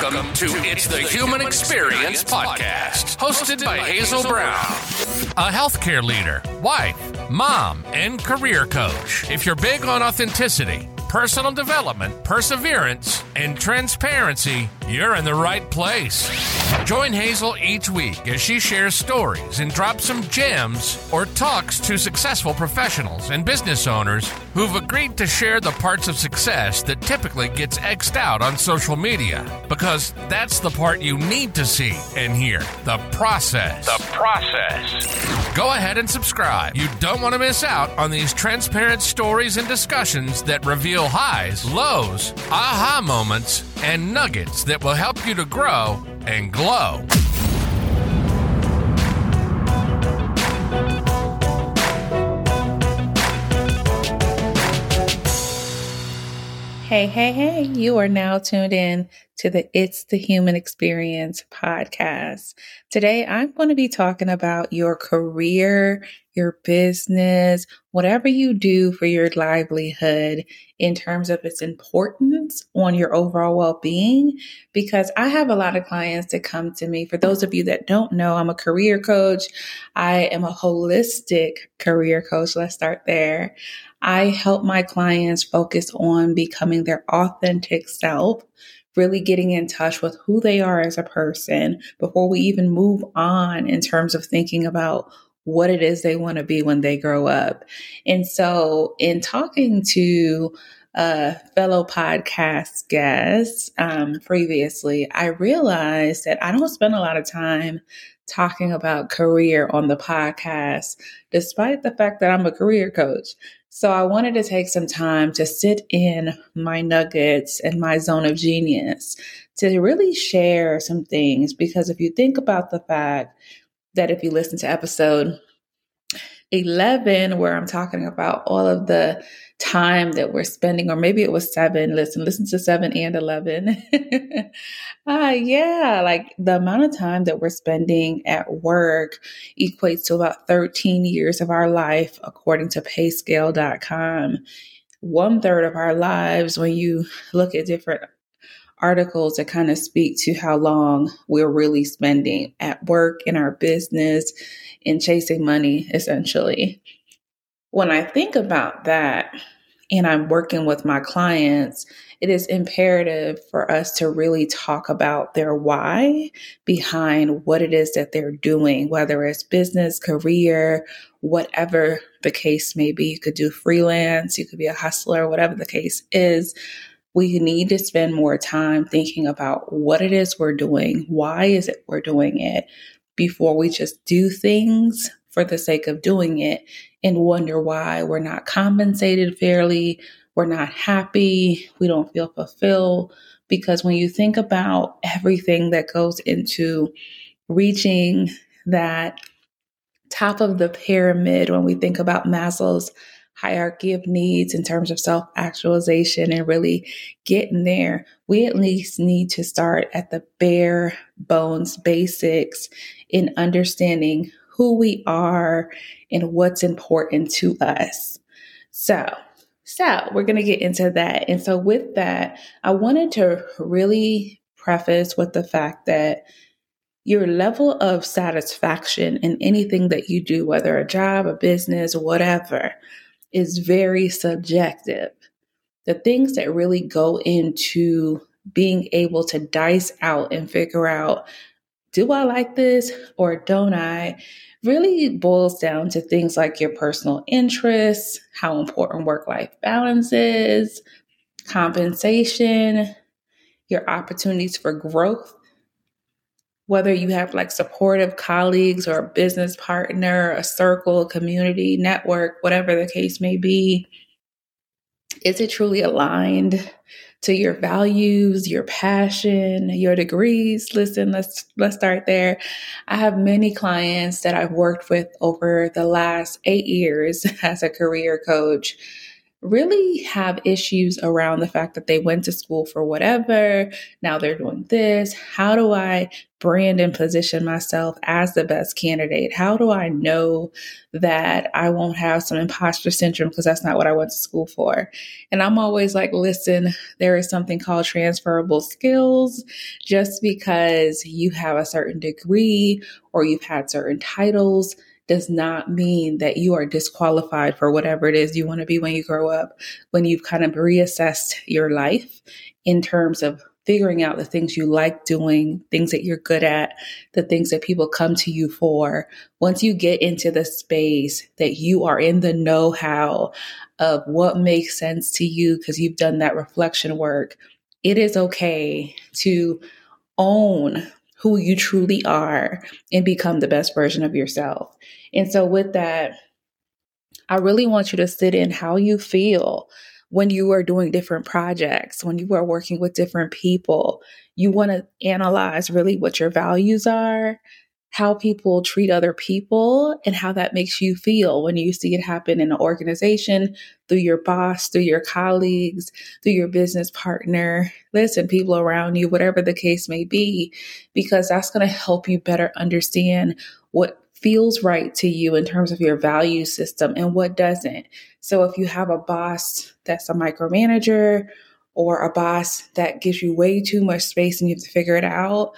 Welcome to It's the Human Experience Podcast, hosted by Hazel Brown, a healthcare leader, wife, mom, and career coach. If you're big on authenticity, personal development, perseverance, and transparency, you're in the right place. Join Hazel each week as she shares stories and drops some gems or talks to successful professionals and business owners who've agreed to share the parts of success that typically gets X'd out on social media. Because that's the part you need to see and hear the process. The process. Go ahead and subscribe. You don't want to miss out on these transparent stories and discussions that reveal highs, lows, aha moments, and nuggets that will help you to grow and glow. Hey, hey, hey, you are now tuned in to the It's the Human Experience podcast. Today, I'm going to be talking about your career, your business, whatever you do for your livelihood in terms of its importance on your overall well being. Because I have a lot of clients that come to me. For those of you that don't know, I'm a career coach, I am a holistic career coach. Let's start there. I help my clients focus on becoming their authentic self, really getting in touch with who they are as a person before we even move on in terms of thinking about what it is they want to be when they grow up. And so, in talking to a fellow podcast guest um, previously, I realized that I don't spend a lot of time talking about career on the podcast, despite the fact that I'm a career coach. So I wanted to take some time to sit in my nuggets and my zone of genius to really share some things. Because if you think about the fact that if you listen to episode 11, where I'm talking about all of the time that we're spending, or maybe it was seven. Listen, listen to seven and 11. uh, yeah, like the amount of time that we're spending at work equates to about 13 years of our life, according to payscale.com. One third of our lives, when you look at different articles that kind of speak to how long we're really spending at work in our business in chasing money, essentially when I think about that and I'm working with my clients, it is imperative for us to really talk about their why behind what it is that they're doing, whether it's business, career, whatever the case may be. You could do freelance, you could be a hustler, whatever the case is. We need to spend more time thinking about what it is we're doing. Why is it we're doing it before we just do things for the sake of doing it and wonder why we're not compensated fairly, we're not happy, we don't feel fulfilled. Because when you think about everything that goes into reaching that top of the pyramid, when we think about Maslow's hierarchy of needs in terms of self actualization and really getting there, we at least need to start at the bare bones basics in understanding who we are and what's important to us. So, so we're going to get into that. And so with that, I wanted to really preface with the fact that your level of satisfaction in anything that you do, whether a job, a business, whatever, is very subjective. The things that really go into being able to dice out and figure out do I like this or don't I really boils down to things like your personal interests, how important work life balance is, compensation, your opportunities for growth, whether you have like supportive colleagues or a business partner, a circle, a community, network, whatever the case may be. Is it truly aligned to your values, your passion, your degrees. Listen, let's let's start there. I have many clients that I've worked with over the last 8 years as a career coach really have issues around the fact that they went to school for whatever. Now they're doing this. How do I brand and position myself as the best candidate? How do I know that I won't have some imposter syndrome because that's not what I went to school for? And I'm always like, listen, there is something called transferable skills. Just because you have a certain degree or you've had certain titles does not mean that you are disqualified for whatever it is you want to be when you grow up. When you've kind of reassessed your life in terms of figuring out the things you like doing, things that you're good at, the things that people come to you for. Once you get into the space that you are in the know how of what makes sense to you because you've done that reflection work, it is okay to own who you truly are and become the best version of yourself. And so, with that, I really want you to sit in how you feel when you are doing different projects, when you are working with different people. You want to analyze really what your values are how people treat other people and how that makes you feel when you see it happen in an organization, through your boss, through your colleagues, through your business partner, listen, people around you, whatever the case may be, because that's going to help you better understand what feels right to you in terms of your value system and what doesn't. So if you have a boss that's a micromanager, or a boss that gives you way too much space and you have to figure it out,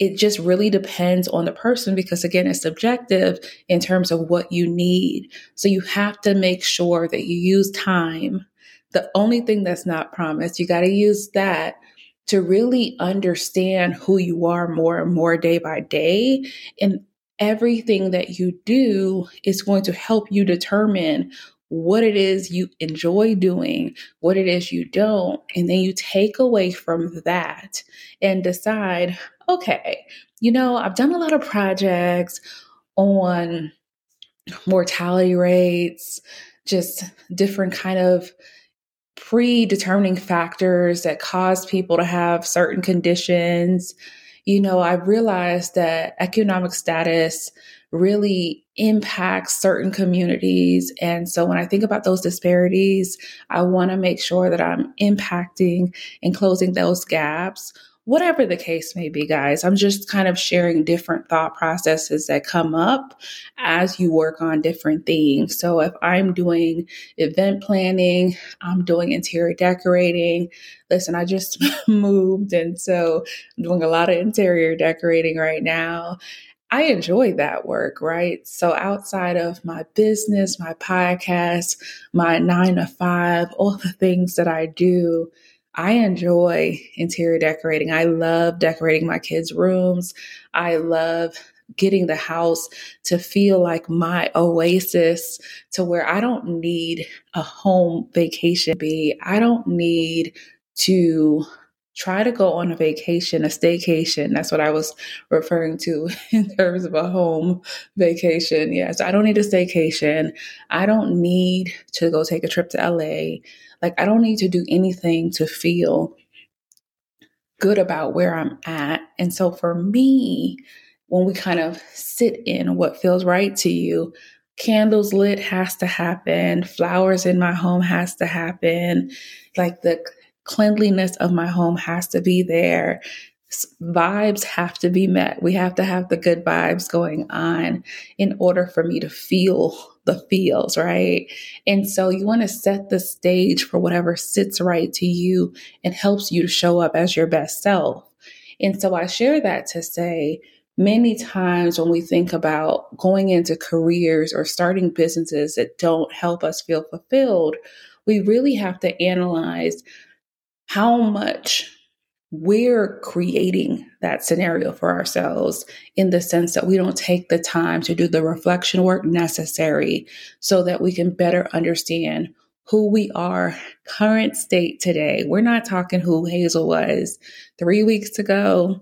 it just really depends on the person because again it's subjective in terms of what you need. So you have to make sure that you use time. The only thing that's not promised you got to use that to really understand who you are more and more day by day. And everything that you do is going to help you determine what it is you enjoy doing, what it is you don't, and then you take away from that and decide, okay, you know, I've done a lot of projects on mortality rates, just different kind of predetermining factors that cause people to have certain conditions. You know, I've realized that economic status really impacts certain communities. And so when I think about those disparities, I want to make sure that I'm impacting and closing those gaps whatever the case may be, guys. I'm just kind of sharing different thought processes that come up as you work on different things. So if I'm doing event planning, I'm doing interior decorating. Listen, I just moved, and so I'm doing a lot of interior decorating right now. I enjoy that work, right? So outside of my business, my podcast, my nine to five, all the things that I do, I enjoy interior decorating. I love decorating my kids' rooms. I love getting the house to feel like my oasis to where I don't need a home vacation be. I don't need to try to go on a vacation, a staycation. That's what I was referring to in terms of a home vacation. Yes, I don't need a staycation. I don't need to go take a trip to LA. Like, I don't need to do anything to feel good about where I'm at. And so for me, when we kind of sit in what feels right to you, candles lit has to happen, flowers in my home has to happen, like the cleanliness of my home has to be there vibes have to be met. We have to have the good vibes going on in order for me to feel the feels, right? And so you want to set the stage for whatever sits right to you and helps you to show up as your best self. And so I share that to say, many times when we think about going into careers or starting businesses that don't help us feel fulfilled, we really have to analyze how much we're creating that scenario for ourselves in the sense that we don't take the time to do the reflection work necessary so that we can better understand who we are, current state today. We're not talking who Hazel was three weeks ago,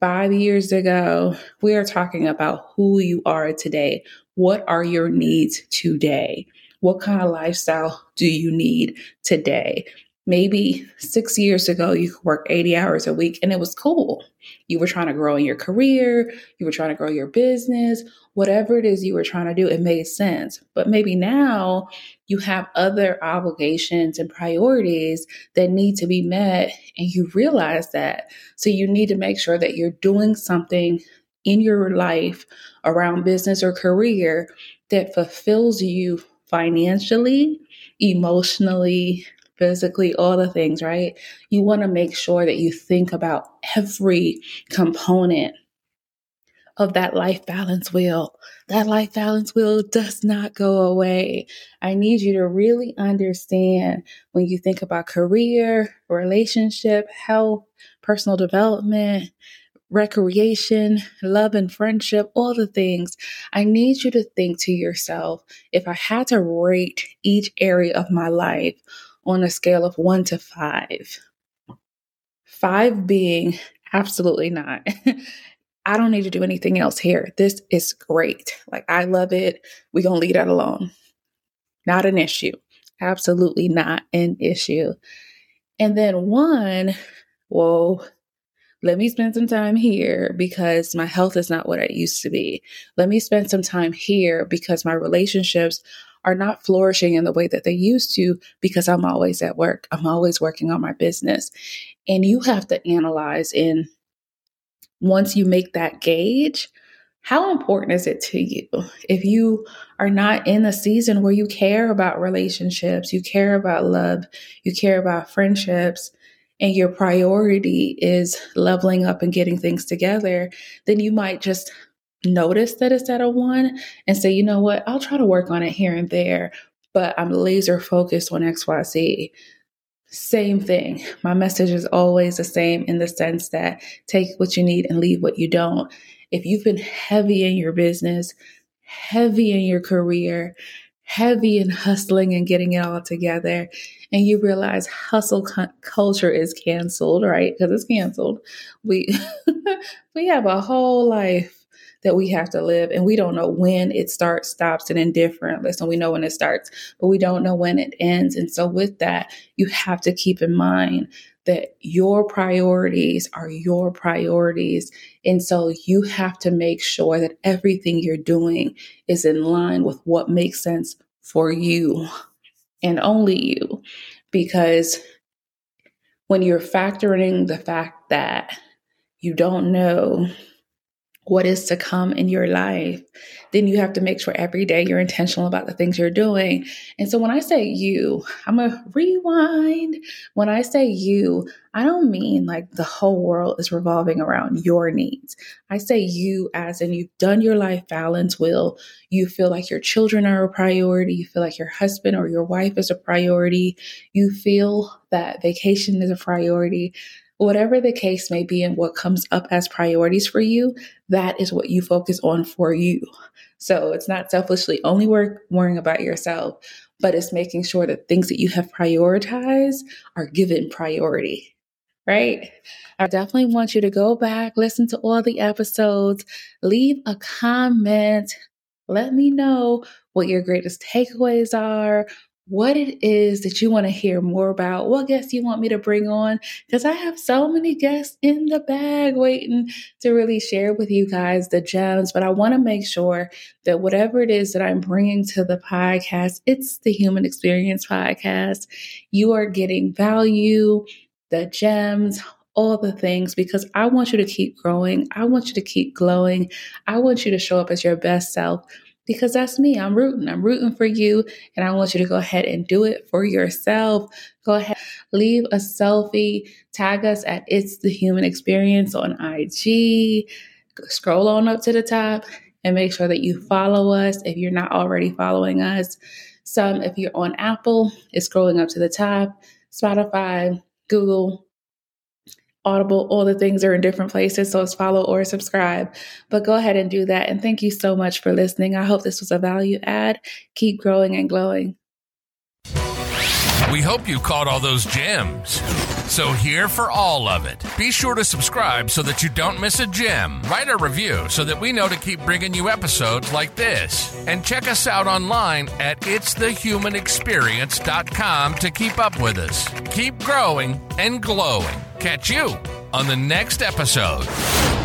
five years ago. We are talking about who you are today. What are your needs today? What kind of lifestyle do you need today? Maybe six years ago, you could work 80 hours a week and it was cool. You were trying to grow in your career, you were trying to grow your business, whatever it is you were trying to do, it made sense. But maybe now you have other obligations and priorities that need to be met, and you realize that. So you need to make sure that you're doing something in your life around business or career that fulfills you financially, emotionally, physically, all the things, right? You want to make sure that you think about every component of that life balance wheel. That life balance wheel does not go away. I need you to really understand when you think about career, relationship, health, personal development, recreation, love and friendship, all the things. I need you to think to yourself if I had to rate each area of my life on a scale of one to five, five being absolutely not. I don't need to do anything else here. This is great. Like, I love it. We're going to leave that alone. Not an issue. Absolutely not an issue. And then one, well, let me spend some time here because my health is not what it used to be. Let me spend some time here because my relationships are not flourishing in the way that they used to because I'm always at work. I'm always working on my business. And you have to analyze in once you make that gauge, how important is it to you? If you are not in a season where you care about relationships, you care about love, you care about friendships, and your priority is leveling up and getting things together, then you might just notice that it's at a one and say, you know what, I'll try to work on it here and there, but I'm laser focused on XYZ. Same thing. My message is always the same in the sense that take what you need and leave what you don't. If you've been heavy in your business, heavy in your career, heavy in hustling and getting it all together, and you realize hustle cu- culture is canceled, right? Because it's canceled. We we have a whole life that we have to live. And we don't know when it starts, stops, and indifferent. Listen, we know when it starts, but we don't know when it ends. And so, with that, you have to keep in mind that your priorities are your priorities. And so you have to make sure that everything you're doing is in line with what makes sense for you and only you. Because when you're factoring the fact that you don't know what is to come in your life, then you have to make sure every day you're intentional about the things you're doing. And so when I say you, I'm a rewind. When I say you, I don't mean like the whole world is revolving around your needs. I say you as in you've done your life balance wheel. You feel like your children are a priority. You feel like your husband or your wife is a priority. You feel that vacation is a priority whatever the case may be and what comes up as priorities for you, that is what you focus on for you. So it's not selfishly only work, worrying about yourself, but it's making sure that things that you have prioritized are given priority, right? I definitely want you to go back, listen to all the episodes, leave a comment. Let me know what your greatest takeaways are, what it is that you want to hear more about, what guests you want me to bring on, because I have so many guests in the bag waiting to really share with you guys the gems. But I want to make sure that whatever it is that I'm bringing to the podcast, it's the Human Experience Podcast. You are getting value, the gems, all the things because I want you to keep growing. I want you to keep glowing. I want you to show up as your best self because that's me. I'm rooting. I'm rooting for you. And I want you to go ahead and do it for yourself. Go ahead, leave a selfie, tag us at It's the Human Experience on IG. Scroll on up to the top and make sure that you follow us if you're not already following us. Some, if you're on Apple, it's scrolling up to the top. Spotify, Google, Audible, all the things are in different places. So it's follow or subscribe. But go ahead and do that. And thank you so much for listening. I hope this was a value add. Keep growing and glowing. We hope you caught all those gems. So, here for all of it. Be sure to subscribe so that you don't miss a gem. Write a review so that we know to keep bringing you episodes like this. And check us out online at itsthehumanexperience.com to keep up with us. Keep growing and glowing. Catch you on the next episode.